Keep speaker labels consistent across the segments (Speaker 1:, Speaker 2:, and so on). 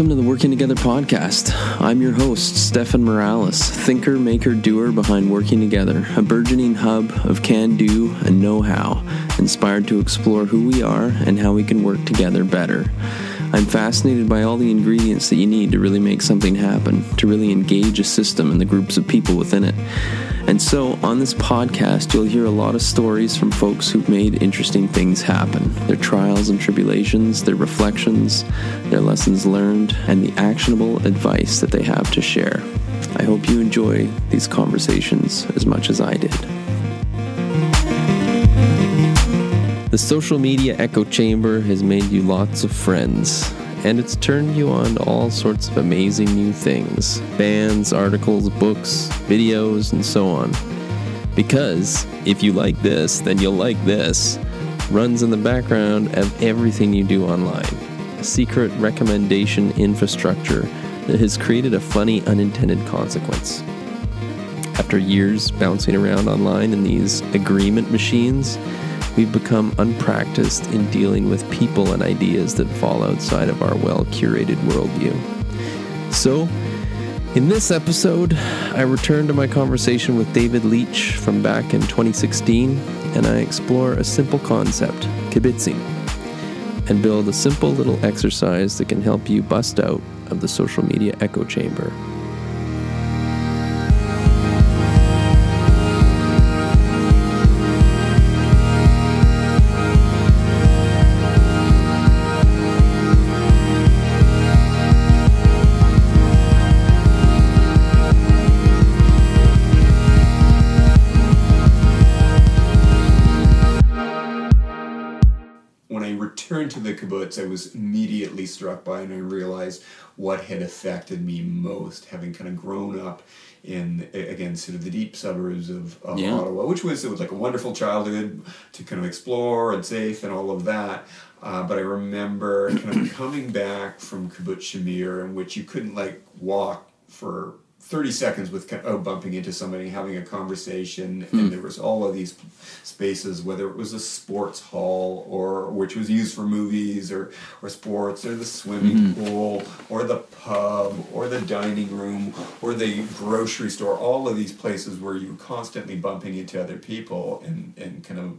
Speaker 1: Welcome to the Working Together podcast. I'm your host, Stefan Morales, thinker, maker, doer behind Working Together, a burgeoning hub of can do and know how, inspired to explore who we are and how we can work together better. I'm fascinated by all the ingredients that you need to really make something happen, to really engage a system and the groups of people within it. And so, on this podcast, you'll hear a lot of stories from folks who've made interesting things happen their trials and tribulations, their reflections, their lessons learned, and the actionable advice that they have to share. I hope you enjoy these conversations as much as I did. The social media echo chamber has made you lots of friends and it's turned you on to all sorts of amazing new things bands, articles, books, videos, and so on. Because if you like this, then you'll like this. Runs in the background of everything you do online. A secret recommendation infrastructure that has created a funny unintended consequence. After years bouncing around online in these agreement machines, we've become unpracticed in dealing with people and ideas that fall outside of our well curated worldview. So, in this episode, I return to my conversation with David Leach from back in 2016, and I explore a simple concept, kibitzing, and build a simple little exercise that can help you bust out of the social media echo chamber.
Speaker 2: I was immediately struck by, and I realized what had affected me most, having kind of grown up in again sort of the deep suburbs of, of yeah. Ottawa, which was it was like a wonderful childhood to kind of explore and safe and all of that. Uh, but I remember kind of coming back from Kibbutz Shamir, in which you couldn't like walk for 30 seconds with oh, bumping into somebody, having a conversation, hmm. and there was all of these spaces, whether it was a sports hall or which was used for movies or, or sports, or the swimming mm-hmm. pool, or the pub, or the dining room, or the grocery store, all of these places where you were constantly bumping into other people and, and kind of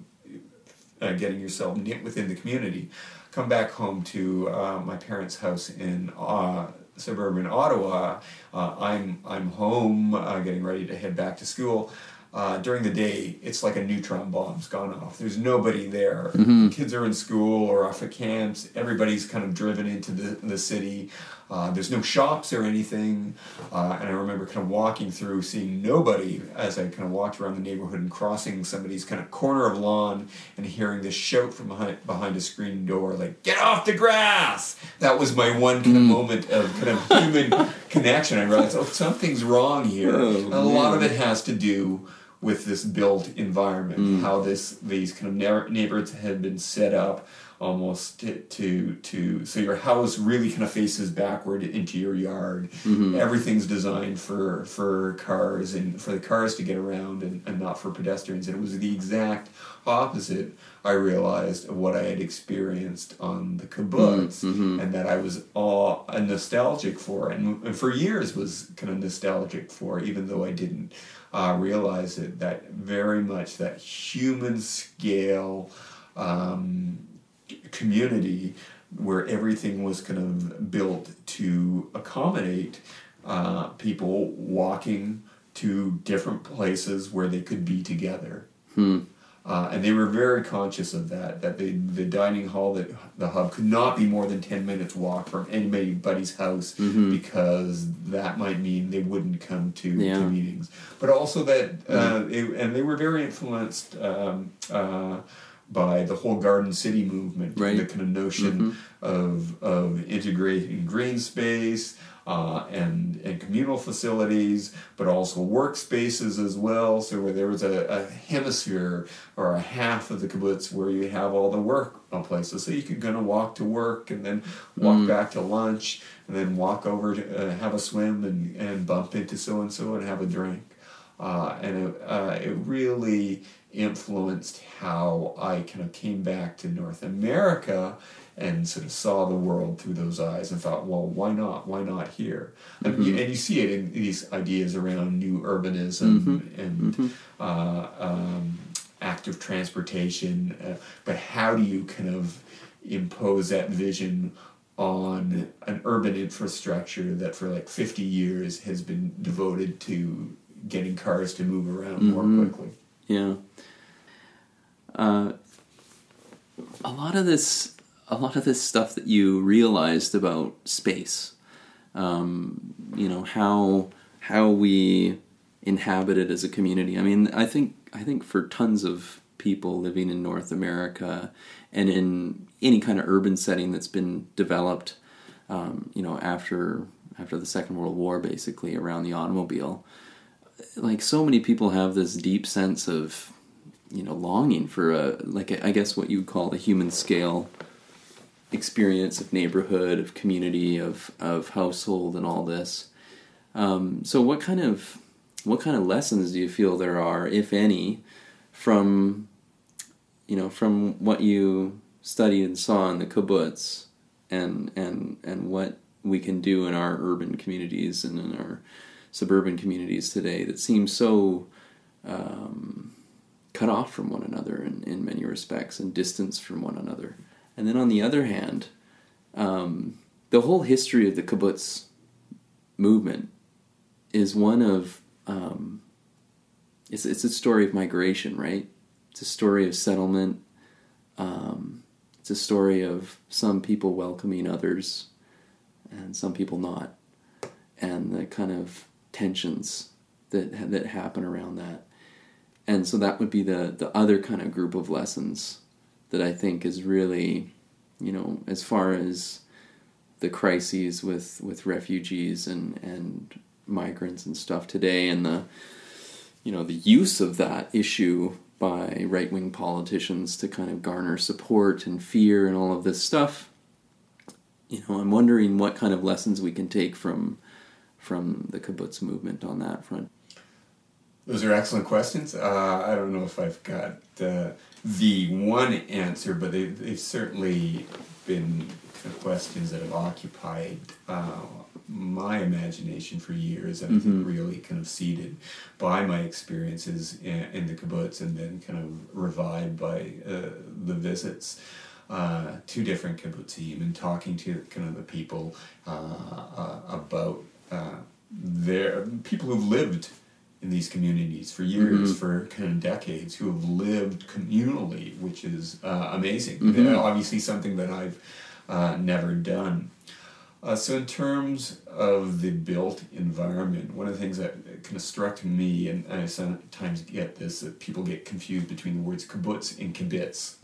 Speaker 2: uh, getting yourself knit within the community. Come back home to uh, my parents' house in uh, suburban Ottawa. Uh, I'm I'm home, uh, getting ready to head back to school. Uh, during the day, it's like a neutron bomb's gone off. There's nobody there. Mm-hmm. Kids are in school or off at camps. Everybody's kind of driven into the, the city. Uh, there's no shops or anything. Uh, and I remember kind of walking through, seeing nobody as I kind of walked around the neighborhood and crossing somebody's kind of corner of lawn and hearing this shout from behind, behind a screen door, like, get off the grass! That was my one kind of mm. moment of kind of human connection. I realized, oh, something's wrong here. Oh, a lot of it has to do with this built environment, mm. how this these kind of neighborhoods had been set up almost to, to, to so your house really kind of faces backward into your yard. Mm-hmm. Everything's designed for for cars and for the cars to get around and, and not for pedestrians. And it was the exact opposite. I realized of what I had experienced on the kibbutz, mm-hmm. and that I was all nostalgic for, and, and for years was kind of nostalgic for, even though I didn't uh, realize it. That very much that human scale. Um, community where everything was kind of built to accommodate uh, people walking to different places where they could be together. Hmm. Uh, and they were very conscious of that, that the, the dining hall, that the hub could not be more than 10 minutes walk from anybody's house mm-hmm. because that might mean they wouldn't come to, yeah. to meetings. But also that, uh, mm-hmm. it, and they were very influenced um, uh, by the whole garden city movement, right. the kind of notion mm-hmm. of of integrating green space uh, and and communal facilities, but also workspaces as well. So where there was a, a hemisphere or a half of the kibbutz where you have all the work places, so you could kind of walk to work and then walk mm. back to lunch and then walk over to uh, have a swim and and bump into so and so and have a drink. Uh, and it, uh, it really influenced how I kind of came back to North America and sort of saw the world through those eyes and thought, well, why not? Why not here? Mm-hmm. And, you, and, you, see it in these ideas around new urbanism mm-hmm. and mm-hmm. Uh, um, active transportation. Uh, but how do you kind of impose that vision on an urban infrastructure that for like 50 years has been devoted to getting cars to move around more mm-hmm. quickly?
Speaker 1: Yeah. Uh, a lot of this a lot of this stuff that you realized about space um, you know how how we inhabit it as a community. I mean i think i think for tons of people living in north america and in any kind of urban setting that's been developed um, you know after after the second world war basically around the automobile like so many people have this deep sense of you know longing for a like I guess what you would call a human scale experience of neighborhood of community of of household and all this um, so what kind of what kind of lessons do you feel there are if any from you know from what you studied and saw in the kibbutz and and and what we can do in our urban communities and in our suburban communities today that seem so um, cut off from one another in, in many respects and distanced from one another. And then on the other hand, um, the whole history of the kibbutz movement is one of um, it's it's a story of migration, right? It's a story of settlement. Um, it's a story of some people welcoming others, and some people not, and the kind of tensions that that happen around that and so that would be the the other kind of group of lessons that I think is really, you know, as far as the crises with with refugees and and migrants and stuff today, and the you know the use of that issue by right wing politicians to kind of garner support and fear and all of this stuff. You know, I'm wondering what kind of lessons we can take from from the kibbutz movement on that front.
Speaker 2: Those are excellent questions. Uh, I don't know if I've got uh, the one answer, but they, they've certainly been questions that have occupied uh, my imagination for years and mm-hmm. really kind of seeded by my experiences in, in, the kibbutz and then kind of revived by uh, the visits. Uh, to different kibbutzim and talking to kind of the people uh, uh, about uh, their people who've lived in these communities for years, mm-hmm. for kind of decades, who have lived communally, which is uh, amazing. Mm-hmm. Obviously, something that I've uh, never done. Uh, so, in terms of the built environment, one of the things that kind of struck me, and I sometimes get this, that people get confused between the words kibbutz and kibitz.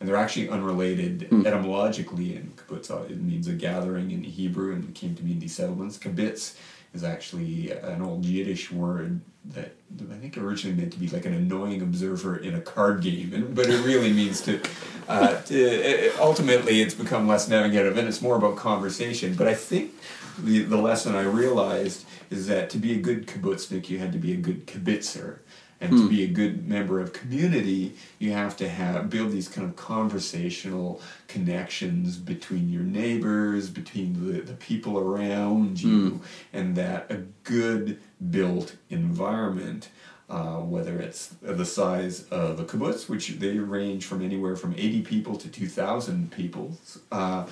Speaker 2: And they're actually unrelated mm. etymologically. And kibbutz uh, it means a gathering in Hebrew and it came to mean these settlements. Kibitz is actually an old Yiddish word that I think originally meant to be like an annoying observer in a card game, and, but it really means to, uh, to it, ultimately it's become less navigative and it's more about conversation. But I think the, the lesson I realized is that to be a good kibbutznik, you had to be a good kibitzer. And hmm. to be a good member of community, you have to have build these kind of conversational connections between your neighbors, between the, the people around you, hmm. and that a good built environment, uh, whether it's the size of a kibbutz, which they range from anywhere from 80 people to 2,000 people, uh,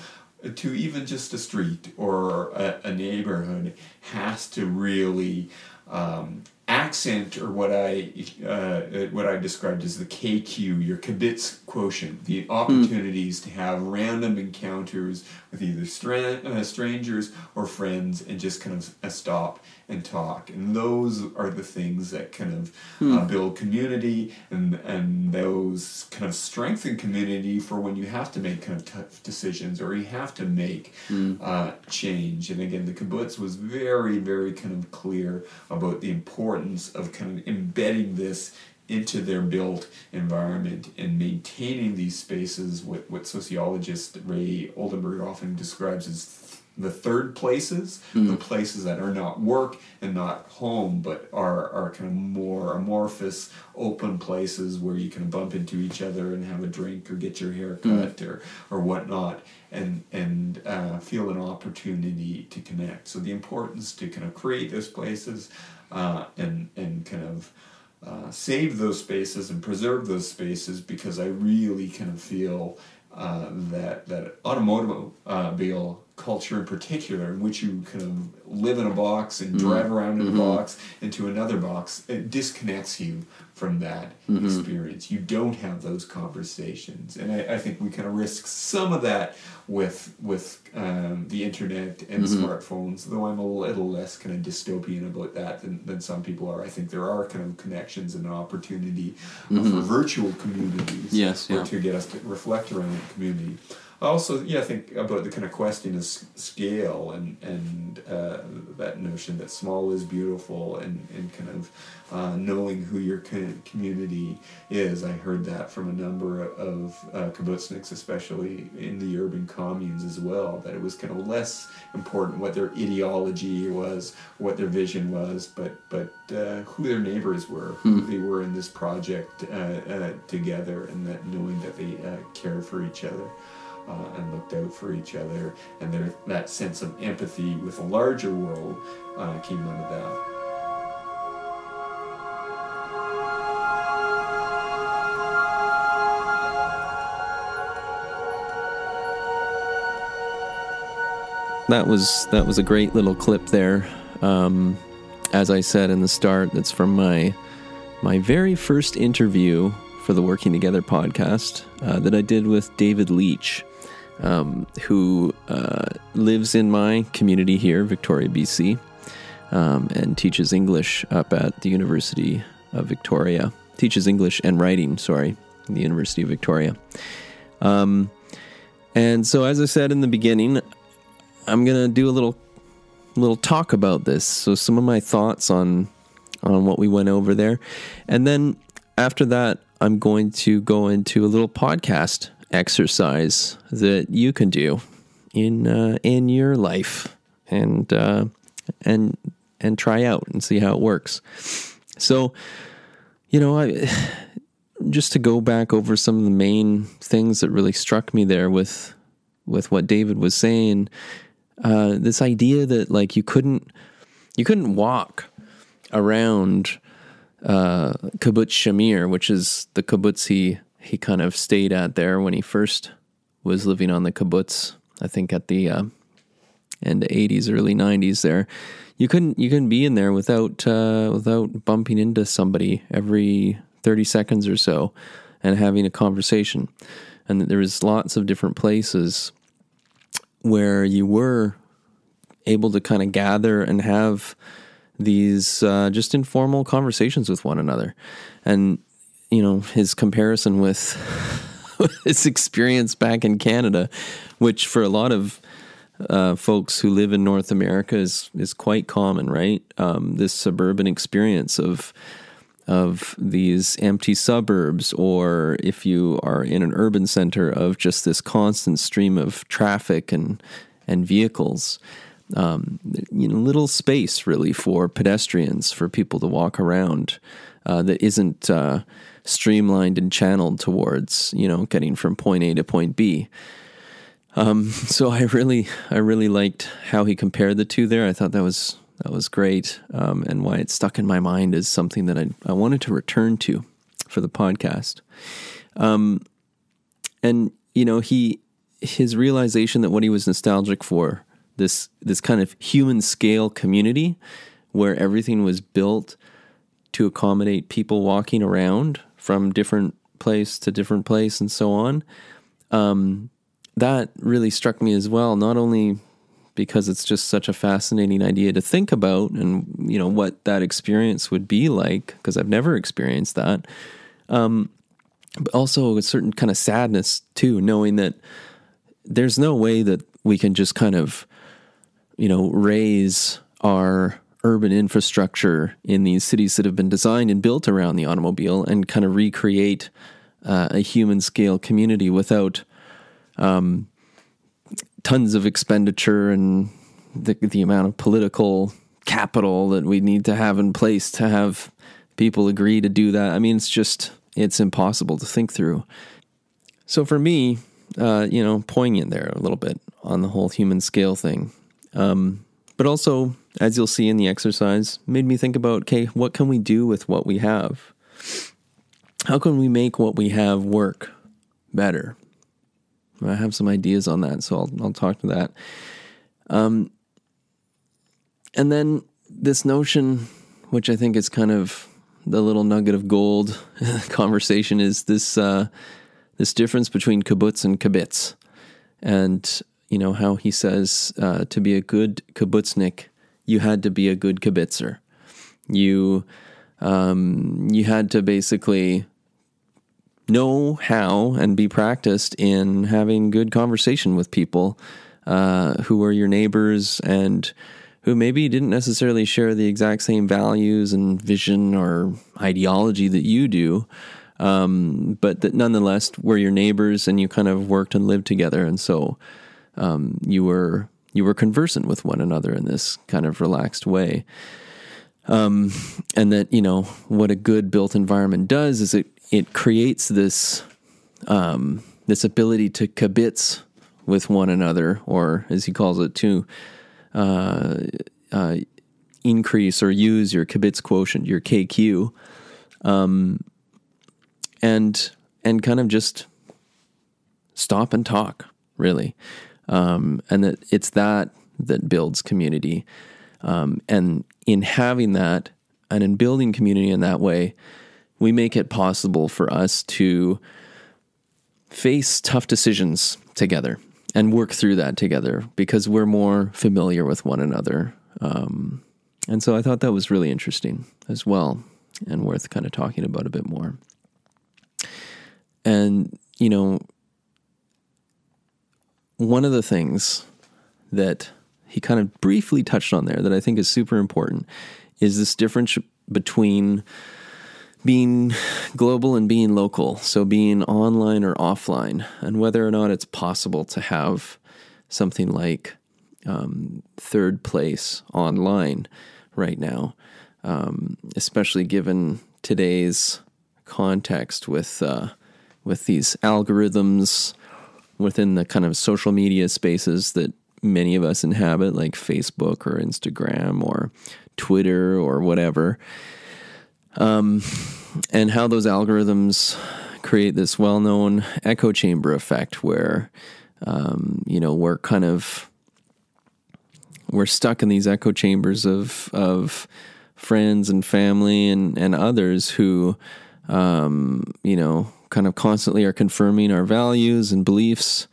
Speaker 2: to even just a street or a, a neighborhood, has to really um, accent or what I uh, what I described as the KQ, your kibitz quotient, the opportunities mm. to have random encounters with either stra- uh, strangers or friends and just kind of a stop and talk. And those are the things that kind of mm. uh, build community and and those kind of strengthen community for when you have to make kind of tough decisions or you have to make mm. change. And again, the kibbutz was very very kind of clear about the importance of kind of embedding this into their built environment and maintaining these spaces, what, what sociologist Ray Oldenburg often describes as the third places, mm. the places that are not work and not home, but are, are kind of more amorphous, open places where you can bump into each other and have a drink or get your hair cut mm. or, or whatnot and, and uh, feel an opportunity to connect. So the importance to kind of create those places uh, and, and kind of uh, save those spaces and preserve those spaces because I really kind of feel uh, that that automobile culture in particular, in which you kind of live in a box and mm-hmm. drive around in mm-hmm. a box into another box, it disconnects you from that mm-hmm. experience. You don't have those conversations, and I, I, think we kind of risk some of that with with um, the internet and mm-hmm. smartphones. Though I'm a little less kind of dystopian about that than, than some people are. I think there are kind of connections and opportunity for mm-hmm. virtual communities.
Speaker 1: Yes,
Speaker 2: yeah. to get us to reflect around the community also, yeah, I think about the kind of questing of scale and and uh, that notion that small is beautiful and, and kind of uh, knowing who your community is. I heard that from a number of uh, kibbutzniks, especially in the urban communes as well, that it was kind of less important what their ideology was, what their vision was, but but uh, who their neighbors were, who hmm. they were in this project uh, uh, together, and that knowing that they uh, care for each other uh, and looked out for each other, and there, that sense of empathy with a larger world uh, came out of that.
Speaker 1: That was that was a great little clip there. Um, as I said in the start, that's from my my very first interview for the Working Together podcast uh, that I did with David Leach um, who uh, lives in my community here, Victoria, BC, um, and teaches English up at the University of Victoria. Teaches English and writing, sorry, the University of Victoria. Um, and so, as I said in the beginning, I'm gonna do a little little talk about this. So, some of my thoughts on on what we went over there, and then after that, I'm going to go into a little podcast exercise that you can do in uh, in your life and uh, and and try out and see how it works. So, you know, I just to go back over some of the main things that really struck me there with with what David was saying. Uh, this idea that like you couldn't you couldn't walk around uh, kibbutz Shamir, which is the kibbutz he kind of stayed at there when he first was living on the kibbutz. I think at the uh, end of '80s, early '90s. There, you couldn't you couldn't be in there without uh, without bumping into somebody every 30 seconds or so and having a conversation. And there was lots of different places where you were able to kind of gather and have these uh, just informal conversations with one another. And you know his comparison with his experience back in Canada, which for a lot of uh, folks who live in North America is is quite common, right? Um, this suburban experience of of these empty suburbs, or if you are in an urban center, of just this constant stream of traffic and and vehicles. Um, you know, little space really for pedestrians, for people to walk around uh, that isn't uh, streamlined and channeled towards you know getting from point A to point B. Um, so I really I really liked how he compared the two there. I thought that was that was great, um, and why it stuck in my mind is something that I I wanted to return to for the podcast. Um, and you know he his realization that what he was nostalgic for this this kind of human scale community where everything was built to accommodate people walking around from different place to different place and so on. Um, that really struck me as well, not only because it's just such a fascinating idea to think about and you know what that experience would be like because I've never experienced that. Um, but also a certain kind of sadness too, knowing that there's no way that we can just kind of, you know, raise our urban infrastructure in these cities that have been designed and built around the automobile and kind of recreate uh, a human scale community without um, tons of expenditure and the, the amount of political capital that we need to have in place to have people agree to do that. I mean, it's just, it's impossible to think through. So for me, uh, you know, poignant there a little bit on the whole human scale thing. Um, but also, as you'll see in the exercise, made me think about okay, what can we do with what we have? How can we make what we have work better? I have some ideas on that, so I'll, I'll talk to that. Um, and then this notion, which I think is kind of the little nugget of gold conversation, is this uh, this difference between kibbutz and kibitz, and you know how he says uh, to be a good kibbutznik, you had to be a good kibitzer. You um, you had to basically know how and be practiced in having good conversation with people uh, who were your neighbors and who maybe didn't necessarily share the exact same values and vision or ideology that you do, um, but that nonetheless were your neighbors and you kind of worked and lived together, and so um, you were you were conversant with one another in this kind of relaxed way. Um, and that you know what a good built environment does is it it creates this um, this ability to kibitz with one another, or as he calls it, to uh, uh, increase or use your kibitz quotient, your KQ, um, and and kind of just stop and talk, really, um, and that it's that that builds community, um, and in having that and in building community in that way, we make it possible for us to face tough decisions together and work through that together because we're more familiar with one another. Um, and so I thought that was really interesting as well and worth kind of talking about a bit more. And, you know, one of the things that he kind of briefly touched on there that I think is super important is this difference between being global and being local, so being online or offline, and whether or not it's possible to have something like um, third place online right now, um, especially given today's context with uh, with these algorithms within the kind of social media spaces that many of us inhabit, like Facebook or Instagram or Twitter or whatever. Um, and how those algorithms create this well-known echo chamber effect where um, you know we're kind of we're stuck in these echo chambers of of friends and family and and others who um, you know kind of constantly are confirming our values and beliefs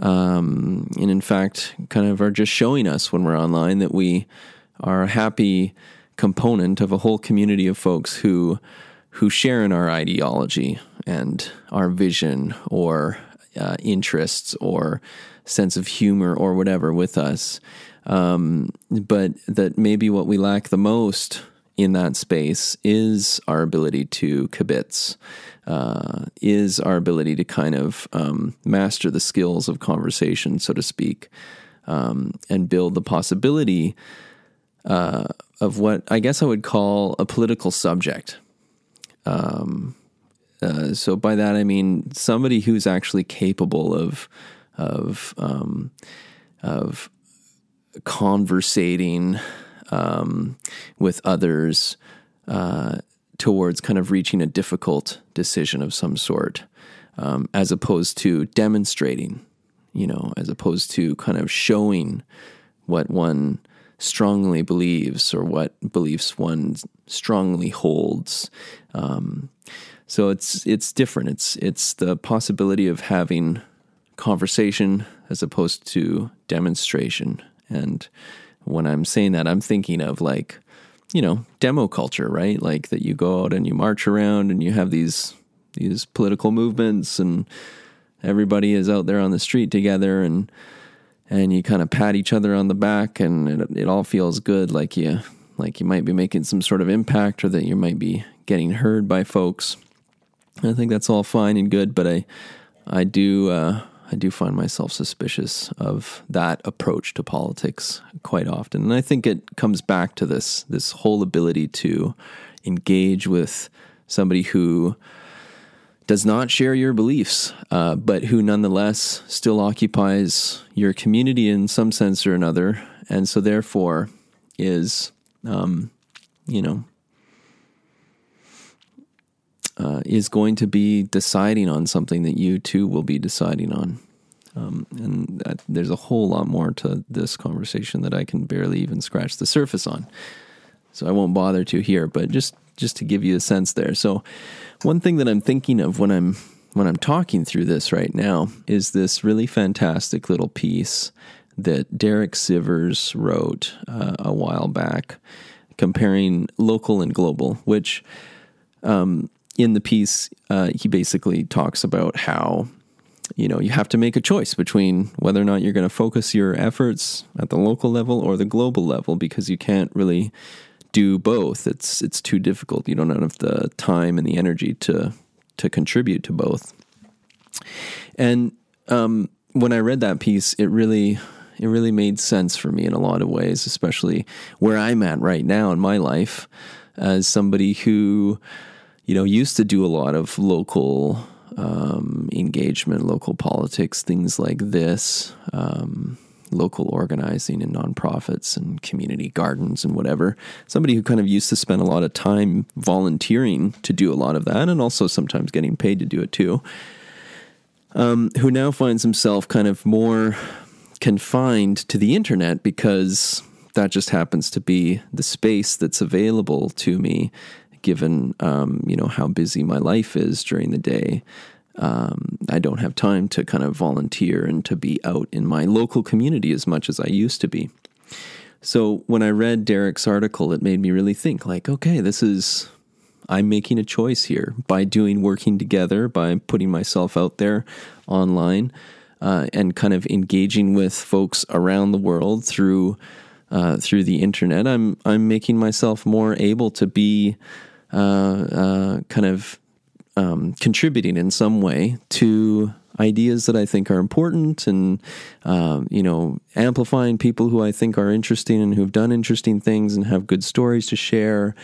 Speaker 1: um, and in fact kind of are just showing us when we're online that we are a happy component of a whole community of folks who who share in our ideology and our vision or uh, interests or sense of humor or whatever with us. Um, but that maybe what we lack the most in that space is our ability to kibitz, uh, is our ability to kind of um, master the skills of conversation, so to speak, um, and build the possibility uh, of what I guess I would call a political subject. Um, uh, so by that I mean somebody who's actually capable of of um, of conversating um, with others uh, towards kind of reaching a difficult decision of some sort, um, as opposed to demonstrating, you know, as opposed to kind of showing what one strongly believes or what beliefs one strongly holds. Um, so it's it's different. It's it's the possibility of having conversation as opposed to demonstration. And when I'm saying that, I'm thinking of like you know demo culture, right? Like that you go out and you march around and you have these these political movements and everybody is out there on the street together and and you kind of pat each other on the back and it, it all feels good like you like you might be making some sort of impact or that you might be getting heard by folks. I think that's all fine and good, but I I do uh, I do find myself suspicious of that approach to politics quite often. And I think it comes back to this this whole ability to engage with somebody who does not share your beliefs, uh, but who nonetheless still occupies your community in some sense or another, and so therefore is, um, you know, uh, is going to be deciding on something that you too will be deciding on. Um, and that, there's a whole lot more to this conversation that I can barely even scratch the surface on. So I won't bother to here, but just just to give you a sense there. So one thing that I'm thinking of when I'm when I'm talking through this right now is this really fantastic little piece that Derek Sivers wrote uh, a while back, comparing local and global. Which um, in the piece, uh, he basically talks about how you know you have to make a choice between whether or not you're going to focus your efforts at the local level or the global level because you can't really do both. It's it's too difficult. You don't have the time and the energy to to contribute to both. And um, when i read that piece it really it really made sense for me in a lot of ways especially where i'm at right now in my life as somebody who you know, used to do a lot of local um, engagement, local politics, things like this, um, local organizing and nonprofits and community gardens and whatever. Somebody who kind of used to spend a lot of time volunteering to do a lot of that and also sometimes getting paid to do it too. Um, who now finds himself kind of more confined to the internet because that just happens to be the space that's available to me given um, you know how busy my life is during the day. Um, I don't have time to kind of volunteer and to be out in my local community as much as I used to be. So when I read Derek's article, it made me really think like, okay, this is I'm making a choice here by doing working together, by putting myself out there online, uh, and kind of engaging with folks around the world through uh, through the internet. I'm I'm making myself more able to be uh, uh, kind of um, contributing in some way to ideas that I think are important and, um, you know, amplifying people who I think are interesting and who've done interesting things and have good stories to share.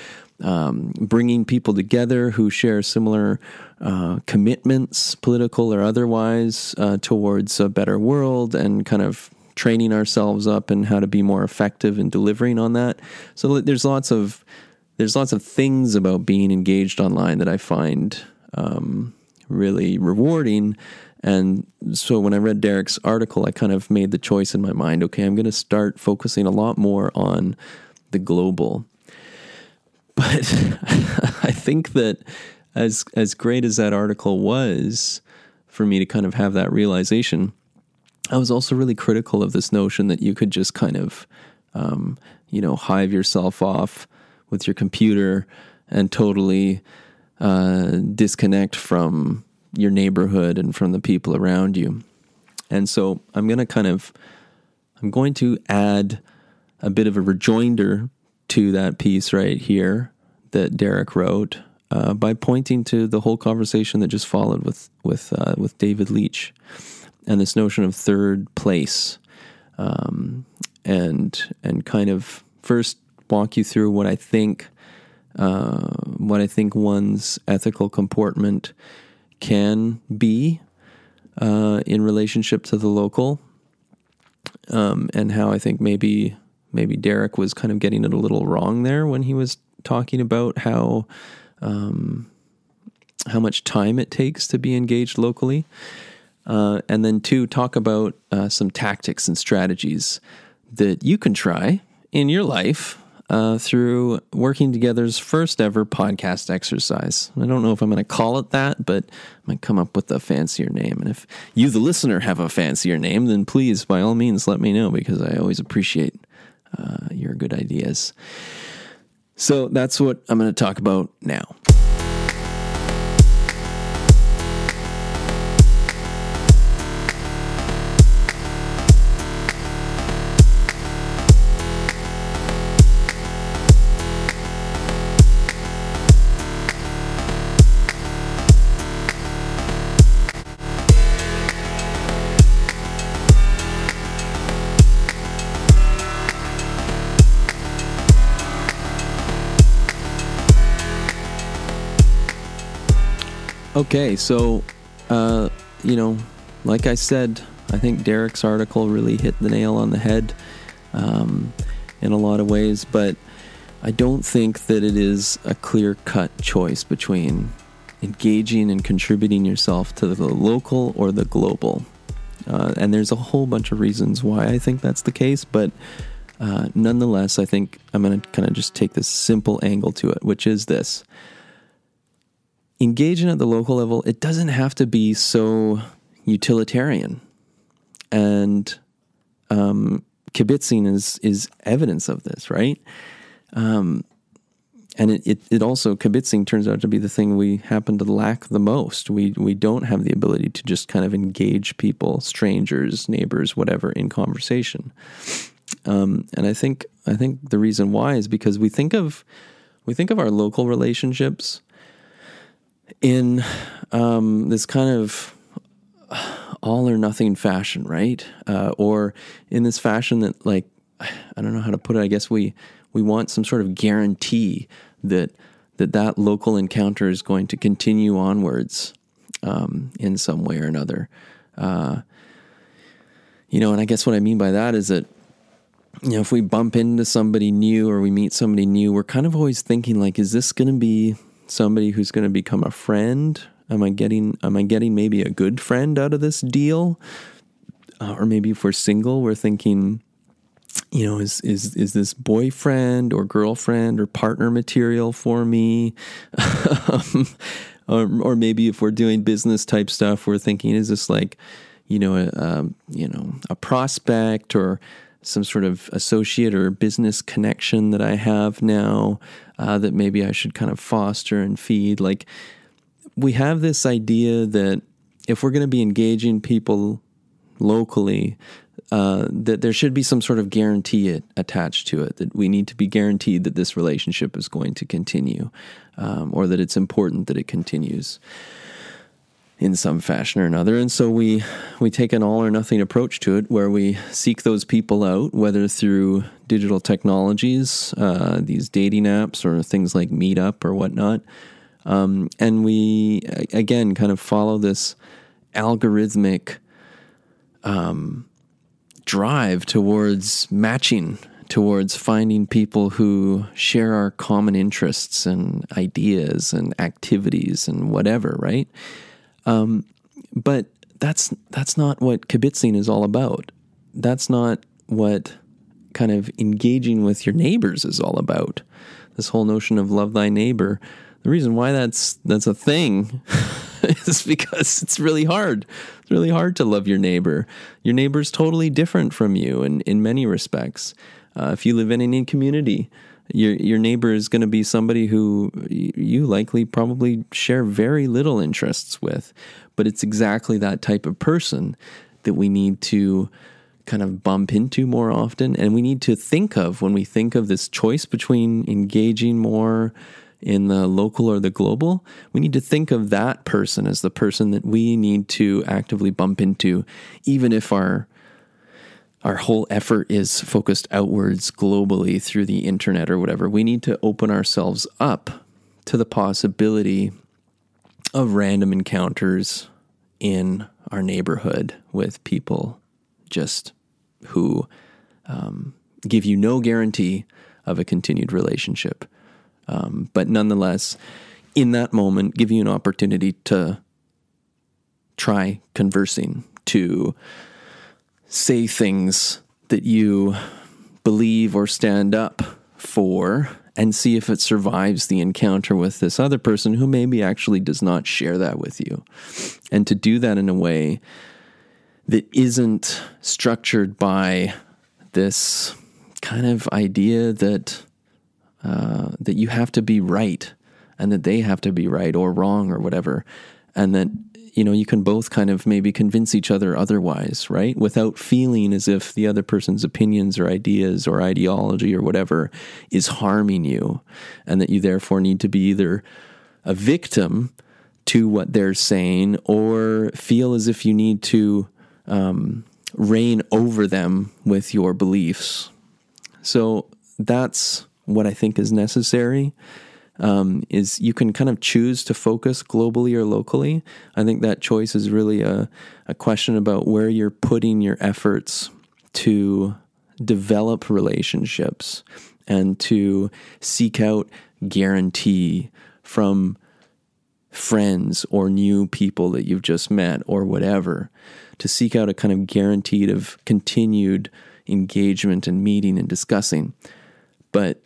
Speaker 1: Um, bringing people together who share similar uh, commitments, political or otherwise, uh, towards a better world and kind of training ourselves up and how to be more effective in delivering on that. So there's lots of there's lots of things about being engaged online that I find um, really rewarding. And so when I read Derek's article, I kind of made the choice in my mind okay, I'm going to start focusing a lot more on the global. But I think that as as great as that article was for me to kind of have that realization, I was also really critical of this notion that you could just kind of, um, you know, hive yourself off with your computer and totally uh, disconnect from your neighborhood and from the people around you. And so I'm going to kind of I'm going to add a bit of a rejoinder to that piece right here that Derek wrote uh, by pointing to the whole conversation that just followed with with uh, with David Leach and this notion of third place um, and and kind of first walk you through what I think uh, what I think one's ethical comportment can be uh, in relationship to the local, um, and how I think maybe maybe Derek was kind of getting it a little wrong there when he was talking about how um, how much time it takes to be engaged locally, uh, and then two talk about uh, some tactics and strategies that you can try in your life uh, through working together's first ever podcast exercise. I don't know if I'm going to call it that, but I might come up with a fancier name. And if you, the listener, have a fancier name, then please, by all means, let me know because I always appreciate uh, your good ideas. So that's what I'm going to talk about now. Okay, so, uh, you know, like I said, I think Derek's article really hit the nail on the head um, in a lot of ways, but I don't think that it is a clear cut choice between engaging and contributing yourself to the local or the global. Uh, and there's a whole bunch of reasons why I think that's the case, but uh, nonetheless, I think I'm going to kind of just take this simple angle to it, which is this engaging at the local level, it doesn't have to be so utilitarian. And um, kibitzing is, is evidence of this, right? Um, and it, it, it, also kibitzing turns out to be the thing we happen to lack the most. We we don't have the ability to just kind of engage people, strangers, neighbors, whatever, in conversation. Um, and I think I think the reason why is because we think of we think of our local relationships in um, this kind of all or nothing fashion, right? Uh, or in this fashion that like I don't know how to put it. I guess we we want some sort of guarantee that that that local encounter is going to continue onwards um, in some way or another. Uh, you know, and I guess what I mean by that is that you know if we bump into somebody new or we meet somebody new, we're kind of always thinking like, is this going to be somebody who's going to become a friend? Am I getting am I getting maybe a good friend out of this deal? Uh, or maybe if we're single, we're thinking, you know, is is is this boyfriend or girlfriend or partner material for me? um, or or maybe if we're doing business type stuff, we're thinking, is this like, you know, a, um, you know, a prospect or some sort of associate or business connection that I have now uh, that maybe I should kind of foster and feed. Like, we have this idea that if we're going to be engaging people locally, uh, that there should be some sort of guarantee attached to it, that we need to be guaranteed that this relationship is going to continue, um, or that it's important that it continues in some fashion or another. And so we we take an all or nothing approach to it, where we seek those people out, whether through digital technologies, uh, these dating apps, or things like Meetup or whatnot, um, and we again kind of follow this algorithmic. Um, drive towards matching, towards finding people who share our common interests and ideas and activities and whatever, right? Um, but that's that's not what kibitzing is all about. That's not what kind of engaging with your neighbors is all about. This whole notion of love thy neighbor. The reason why that's that's a thing is because it's really hard. It's really hard to love your neighbor. Your neighbor's totally different from you in, in many respects. Uh, if you live in any community, your your neighbor is going to be somebody who you likely probably share very little interests with, but it's exactly that type of person that we need to kind of bump into more often. And we need to think of when we think of this choice between engaging more in the local or the global, we need to think of that person as the person that we need to actively bump into, even if our our whole effort is focused outwards globally through the internet or whatever. We need to open ourselves up to the possibility of random encounters in our neighborhood with people just who um, give you no guarantee of a continued relationship um, but nonetheless, in that moment, give you an opportunity to try conversing, to say things that you believe or stand up for, and see if it survives the encounter with this other person who maybe actually does not share that with you. And to do that in a way that isn't structured by this kind of idea that uh, that you have to be right and that they have to be right or wrong or whatever. And that, you know, you can both kind of maybe convince each other otherwise, right? Without feeling as if the other person's opinions or ideas or ideology or whatever is harming you. And that you therefore need to be either a victim to what they're saying or feel as if you need to um, reign over them with your beliefs. So that's what I think is necessary. Um, is you can kind of choose to focus globally or locally. I think that choice is really a, a question about where you're putting your efforts to develop relationships and to seek out guarantee from friends or new people that you've just met or whatever to seek out a kind of guaranteed of continued engagement and meeting and discussing but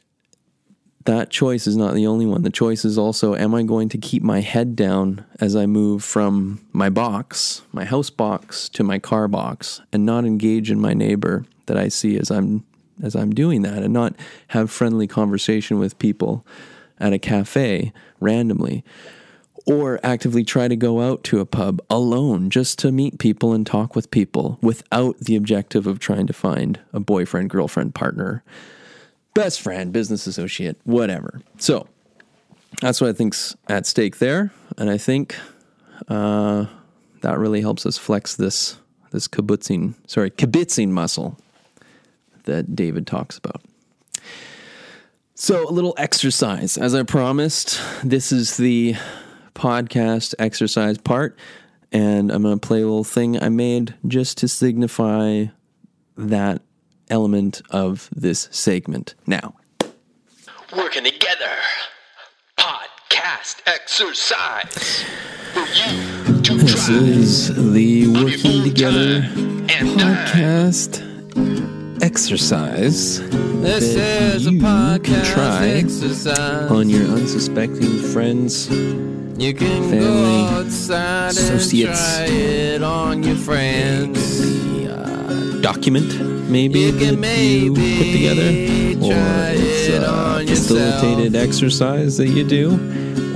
Speaker 1: that choice is not the only one. The choice is also am I going to keep my head down as I move from my box, my house box to my car box and not engage in my neighbor that I see as I'm as I'm doing that and not have friendly conversation with people at a cafe randomly or actively try to go out to a pub alone just to meet people and talk with people without the objective of trying to find a boyfriend, girlfriend, partner best friend, business associate, whatever. So that's what I think's at stake there, and I think uh, that really helps us flex this this kibitzing, sorry, kibitzing muscle that David talks about. So a little exercise, as I promised. This is the podcast exercise part, and I'm going to play a little thing I made just to signify that element of this segment now.
Speaker 3: Working together. Podcast exercise.
Speaker 1: This is the Working Together podcast exercise.
Speaker 3: This is a podcast try exercise.
Speaker 1: on your unsuspecting friends.
Speaker 3: You can
Speaker 1: family,
Speaker 3: go outside
Speaker 1: associates,
Speaker 3: and try it on your friends.
Speaker 1: Uh, document maybe
Speaker 3: You
Speaker 1: that
Speaker 3: maybe
Speaker 1: you put together, or it's
Speaker 3: it
Speaker 1: a facilitated
Speaker 3: yourself.
Speaker 1: exercise that you do,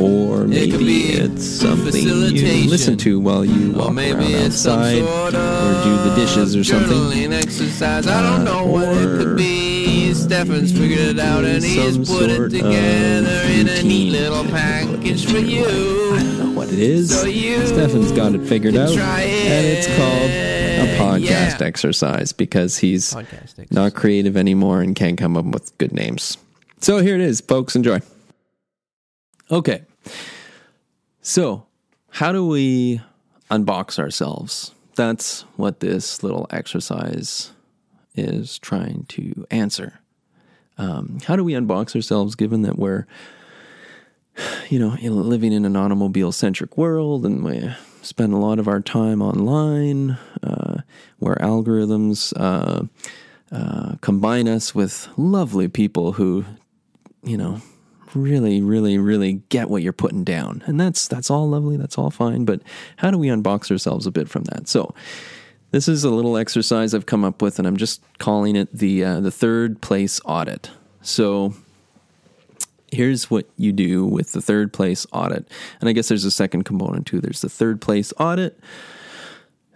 Speaker 1: or maybe
Speaker 3: be
Speaker 1: it's something you listen to while you walk
Speaker 3: maybe
Speaker 1: around outside,
Speaker 3: sort
Speaker 1: or do the dishes or something.
Speaker 3: exercise. I don't
Speaker 1: Uh,
Speaker 3: know what it could be. Stefan's figured it out and he's put it together in a neat little package for you.
Speaker 1: I don't know what it is.
Speaker 3: So
Speaker 1: Stefan's got it figured out,
Speaker 3: try
Speaker 1: and it's called a podcast
Speaker 3: Yeah.
Speaker 1: exercise because he's not creative anymore and can't come up with good names. So here it is, folks. Enjoy. Okay. So, how do we unbox ourselves? That's what this little exercise is trying to answer. Um, how do we unbox ourselves given that we're, you know, living in an automobile centric world and we spend a lot of our time online, uh, where algorithms uh, uh, combine us with lovely people who, you know, really, really, really get what you're putting down, and that's that's all lovely, that's all fine. But how do we unbox ourselves a bit from that? So. This is a little exercise I've come up with, and I'm just calling it the uh, the third place audit. So, here's what you do with the third place audit, and I guess there's a second component too. There's the third place audit,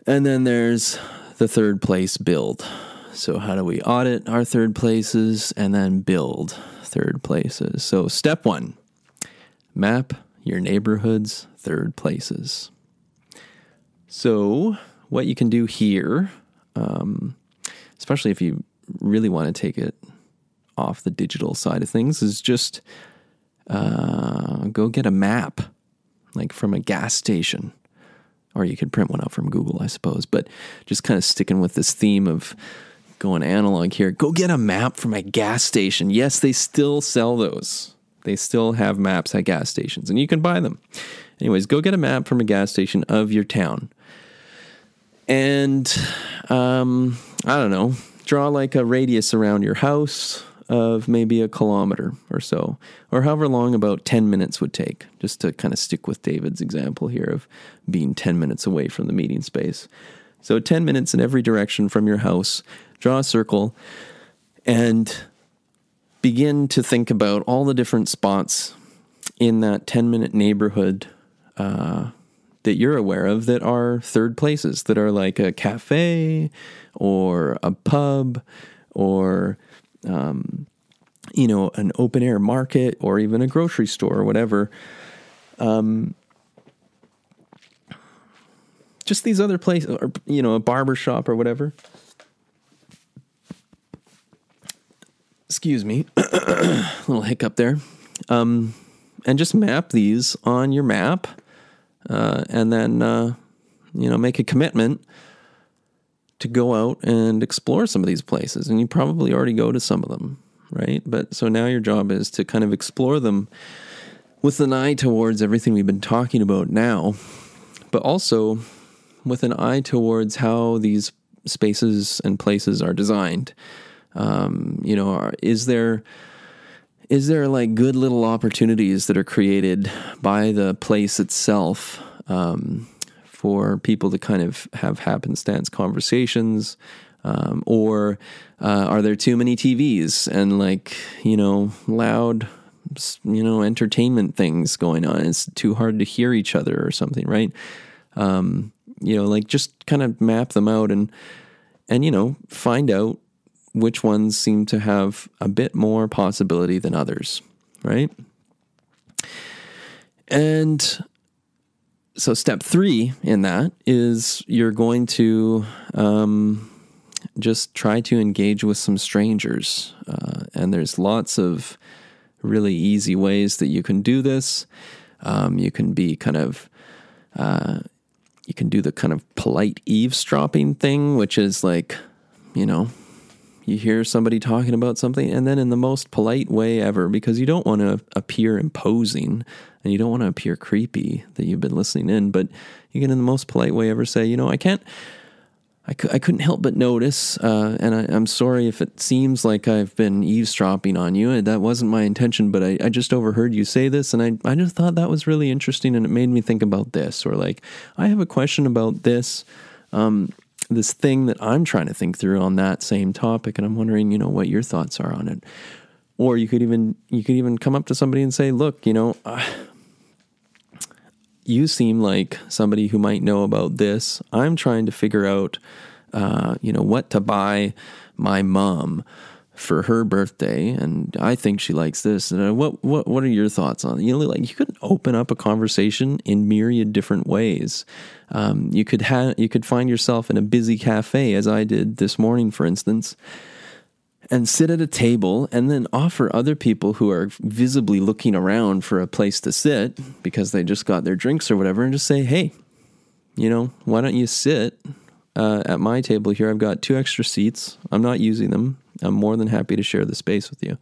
Speaker 1: and then there's the third place build. So, how do we audit our third places and then build third places? So, step one map your neighborhood's third places. So, what you can do here, um, especially if you really want to take it off the digital side of things, is just uh, go get a map, like from a gas station. Or you could print one out from Google, I suppose. But just kind of sticking with this theme of going analog here, go get a map from a gas station. Yes, they still sell those. They still have maps at gas stations, and you can buy them. Anyways, go get a map from a gas station of your town. And um, I don't know, draw like a radius around your house of maybe a kilometer or so, or however long about 10 minutes would take, just to kind of stick with David's example here of being 10 minutes away from the meeting space. So 10 minutes in every direction from your house, draw a circle, and begin to think about all the different spots in that 10 minute neighborhood uh, that you're aware of that are third places, that are like a cafe or a pub or, um, you know, an open air market or even a grocery store or whatever. Um, just these other places, or, you know, a barber shop or whatever. Excuse me, little hiccup there. Um, and just map these on your map, uh, and then uh, you know make a commitment to go out and explore some of these places. And you probably already go to some of them, right? But so now your job is to kind of explore them with an eye towards everything we've been talking about now, but also with an eye towards how these spaces and places are designed. Um, you know, are, is there is there like good little opportunities that are created by the place itself um, for people to kind of have happenstance conversations? Um, or uh, are there too many TVs and like, you know, loud, you know, entertainment things going on? It's too hard to hear each other or something, right? Um, you know, like just kind of map them out and, and, you know, find out which ones seem to have a bit more possibility than others, right? And so, step three in that is you're going to um, just try to engage with some strangers. Uh, and there's lots of really easy ways that you can do this. Um, you can be kind of, uh, you can do the kind of polite eavesdropping thing, which is like, you know, you hear somebody talking about something, and then in the most polite way ever, because you don't want to appear imposing and you don't want to appear creepy that you've been listening in, but you can, in the most polite way ever, say, you know, I can't. I, I couldn't help but notice, uh, and I, am sorry if it seems like I've been eavesdropping on you. That wasn't my intention, but I, I just overheard you say this, and I, I just thought that was really interesting, and it made me think about this. Or like, I have a question about this. Um, this thing that I'm trying to think through on that same topic, and I'm wondering, you know, what your thoughts are on it. Or you could even you could even come up to somebody and say, "Look, you know, you seem like somebody who might know about this. I'm trying to figure out, uh, you know, what to buy my mom." for her birthday, and I think she likes this. And uh, what what what are your thoughts on it? You know, like you could open up a conversation in myriad different ways. Um, you could have you could find yourself in a busy cafe, as I did this morning, for instance, and sit at a table and then offer other people who are visibly looking around for a place to sit because they just got their drinks or whatever, and just say, "Hey, you know, why don't you sit uh, at my table here? I've got two extra seats. I'm not using them. I'm more than happy to share the space with you.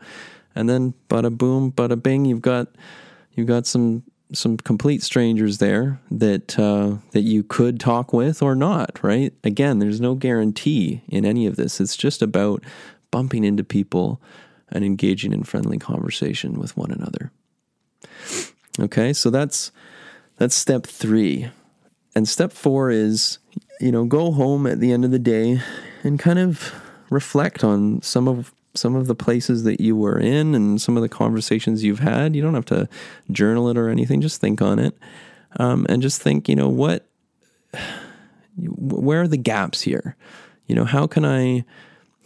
Speaker 1: And then bada boom, bada bing, you've got you've got some some complete strangers there that uh, that you could talk with or not, right? Again, there's no guarantee in any of this. It's just about bumping into people and engaging in friendly conversation with one another. Okay, so that's that's step three. And step four is, you know, go home at the end of the day and kind of reflect on some of some of the places that you were in and some of the conversations you've had. You don't have to journal it or anything. Just think on it, um, and just think. You know what? Where are the gaps here? You know how can I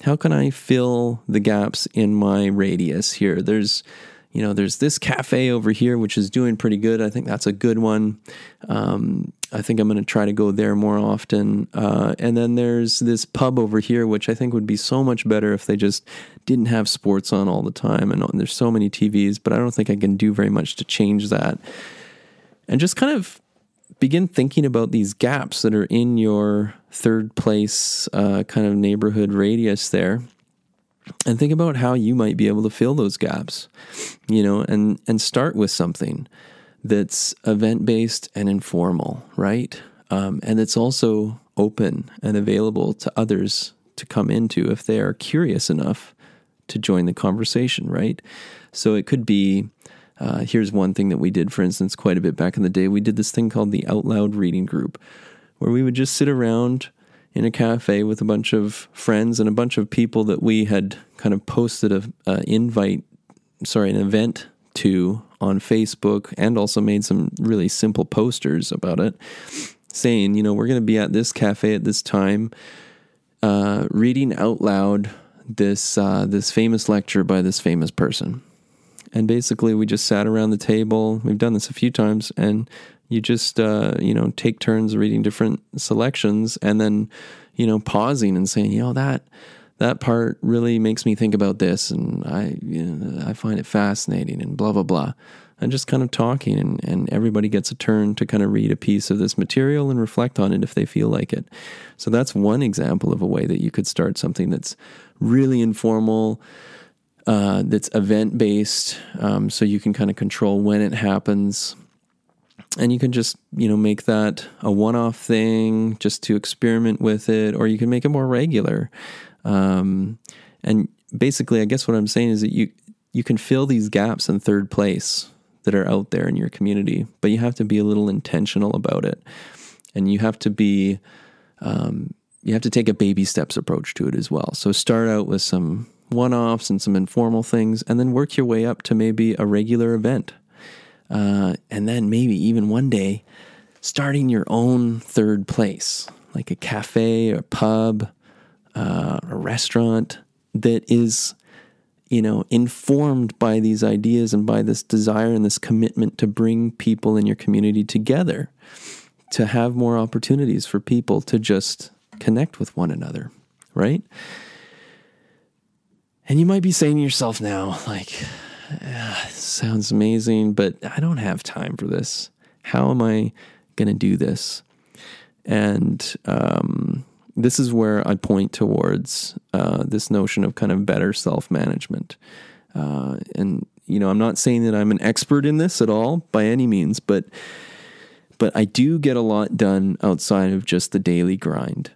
Speaker 1: how can I fill the gaps in my radius here? There's you know, there's this cafe over here which is doing pretty good. I think that's a good one. Um, I think I'm going to try to go there more often. Uh, and then there's this pub over here, which I think would be so much better if they just didn't have sports on all the time. And there's so many TVs, but I don't think I can do very much to change that. And just kind of begin thinking about these gaps that are in your third place uh, kind of neighborhood radius there and think about how you might be able to fill those gaps you know and and start with something that's event based and informal, right? Um, and it's also open and available to others to come into if they are curious enough to join the conversation, right? So it could be uh, here's one thing that we did, for instance, quite a bit back in the day. We did this thing called the Out Loud Reading Group, where we would just sit around in a cafe with a bunch of friends and a bunch of people that we had kind of posted a, invite, sorry, an event to on Facebook and also made some really simple posters about it saying, you know, we're going to be at this cafe at this time, uh, reading out loud this uh, this famous lecture by this famous person. And basically, we just sat around the table. We've done this a few times, and you just uh, you know take turns reading different selections, and then you know pausing and saying, you know that that part really makes me think about this, and I you know, I find it fascinating, and blah blah blah. and just kind of talking and, and everybody gets a turn to kind of read a piece of this material and reflect on it if they feel like it. So that's one example of a way that you could start something that's really informal, uh, that's event based, um, so you can kind of control when it happens. And you can just, you know, make that a one off thing just to experiment with it, or you can make it more regular. Um, and basically, I guess what I'm saying is that you, you can fill these gaps in third place that are out there in your community, but you have to be a little intentional about it. And you have to be, um, you have to take a baby steps approach to it as well. So start out with some one offs and some informal things, and then work your way up to maybe a regular event. Uh, and then maybe even one day starting your own third place, like a cafe or pub, uh, a restaurant that is you know, informed by these ideas and by this desire and this commitment to bring people in your community together, to have more opportunities for people to just connect with one another, right? And you might be saying to yourself now, like, sounds amazing, but I don't have time for this. How am I going to do this? And um, this is where I point towards uh, this notion of kind of better self management. Uh, and you know, I'm not saying that I'm an expert in this at all by any means, but but I do get a lot done outside of just the daily grind,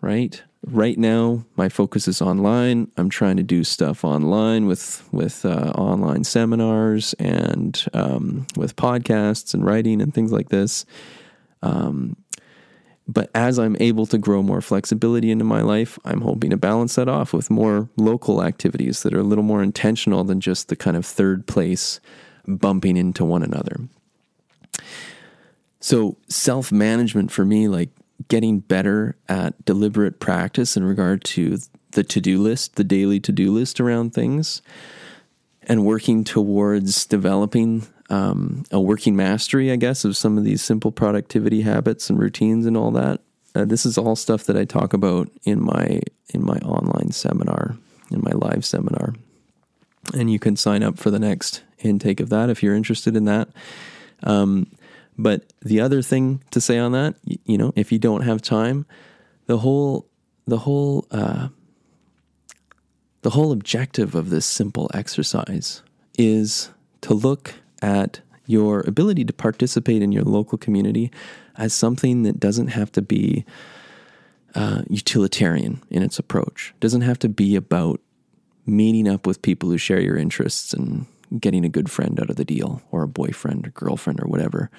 Speaker 1: right? Right now, my focus is online. I'm trying to do stuff online with with uh, online seminars and um, with podcasts and writing and things like this. Um, but as I'm able to grow more flexibility into my life, I'm hoping to balance that off with more local activities that are a little more intentional than just the kind of third place bumping into one another. So, self management for me, like getting better at deliberate practice in regard to the to do list, the daily to do list around things, and working towards developing um, a working mastery, I guess, of some of these simple productivity habits and routines and all that. Uh, this is all stuff that I talk about in my in my online seminar, in my live seminar, and you can sign up for the next intake of that if you're interested in that. Um, but the other thing to say on that, you, know, if you don't have time, the whole the whole uh, the whole objective of this simple exercise is to look at your ability to participate in your local community as something that doesn't have to be uh, utilitarian in its approach. It doesn't have to be about meeting up with people who share your interests and getting a good friend out of the deal or a boyfriend or girlfriend or whatever.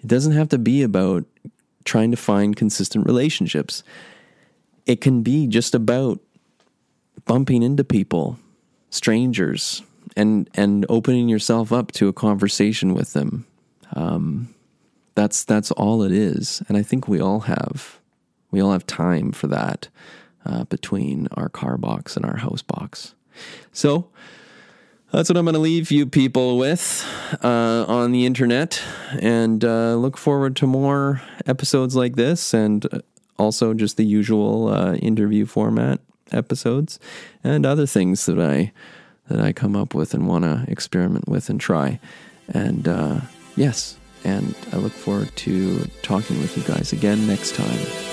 Speaker 1: It doesn't have to be about trying to find consistent relationships. It can be just about bumping into people, strangers, and and opening yourself up to a conversation with them. Um, that's that's all it is, and I think we all have we all have time for that uh, between our car box and our house box. So that's what I'm going to leave you people with uh, on the internet, and uh, look forward to more episodes like this, and uh, also just the usual uh, interview format episodes and other things that I that I come up with and want to experiment with and try. And uh, yes, and I look forward to talking with you guys again next time.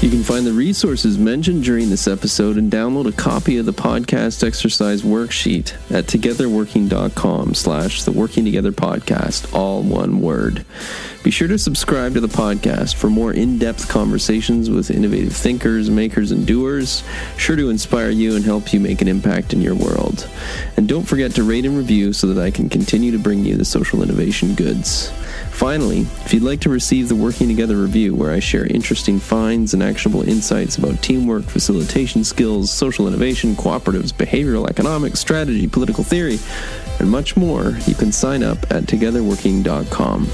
Speaker 1: You can find the resources mentioned during this episode and download a copy of the podcast exercise worksheet at togetherworking.com slash the Working Together Podcast, all one word. Be sure to subscribe to the podcast for more in-depth conversations with innovative thinkers, makers, and doers, sure to inspire you and help you make an impact in your world. And don't forget to rate and review so that I can continue to bring you the social innovation goods. Finally, if you'd like to receive the Working Together review, where I share interesting finds and actionable insights about teamwork, facilitation skills, social innovation, cooperatives, behavioral economics, strategy, political theory, and much more, you can sign up at togetherworking.com.